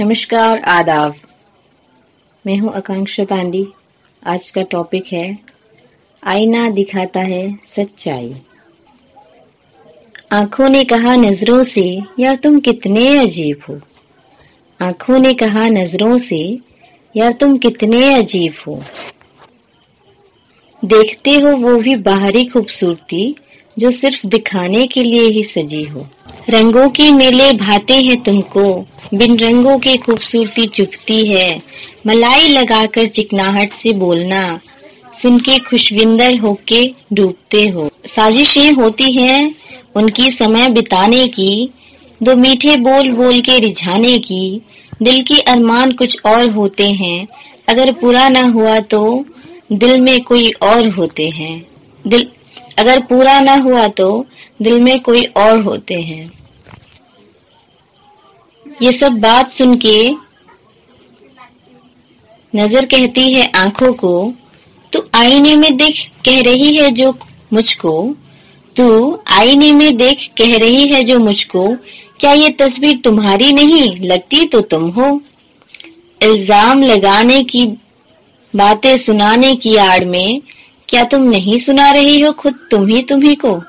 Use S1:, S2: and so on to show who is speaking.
S1: नमस्कार, आदाब। मैं हूँ आकांक्षा पांडी। आज का टॉपिक है, आईना दिखाता है सच्चाई। आँखों ने कहा नज़रों से, यार तुम कितने अजीब हो। आँखों ने कहा नज़रों से, यार तुम कितने अजीब हो। देखते हो वो भी बाहरी खूबसूरती, जो सिर्फ़ दिखाने के लिए ही सजी हो। रंगों के मेले भाते हैं तुमको बिन रंगों की खूबसूरती चुपती है। मलाई लगाकर चिकनाहट से बोलना, सुन के खुशविंदर होके डूबते हो। साजिशें होती हैं उनकी समय बिताने की, दो मीठे बोल बोल के रिझाने की। दिल की अरमान कुछ और होते हैं, अगर पूरा ना हुआ तो दिल में कोई और होते हैं। दिल, अगर पूरा ना हुआ तो दिल में कोई और होते हैं। ये सब बात सुन के नज़र कहती है आँखों को, तू आईने में देख कह रही है जो मुझको? तू आईने में देख कह रही है जो मुझको? क्या ये तस्वीर तुम्हारी नहीं? लगती तो तुम हो। इल्ज़ाम लगाने की, बातें सुनाने की आड़ में, क्या तुम नहीं सुना रही हो खुद? तुम ही तुम्ही को?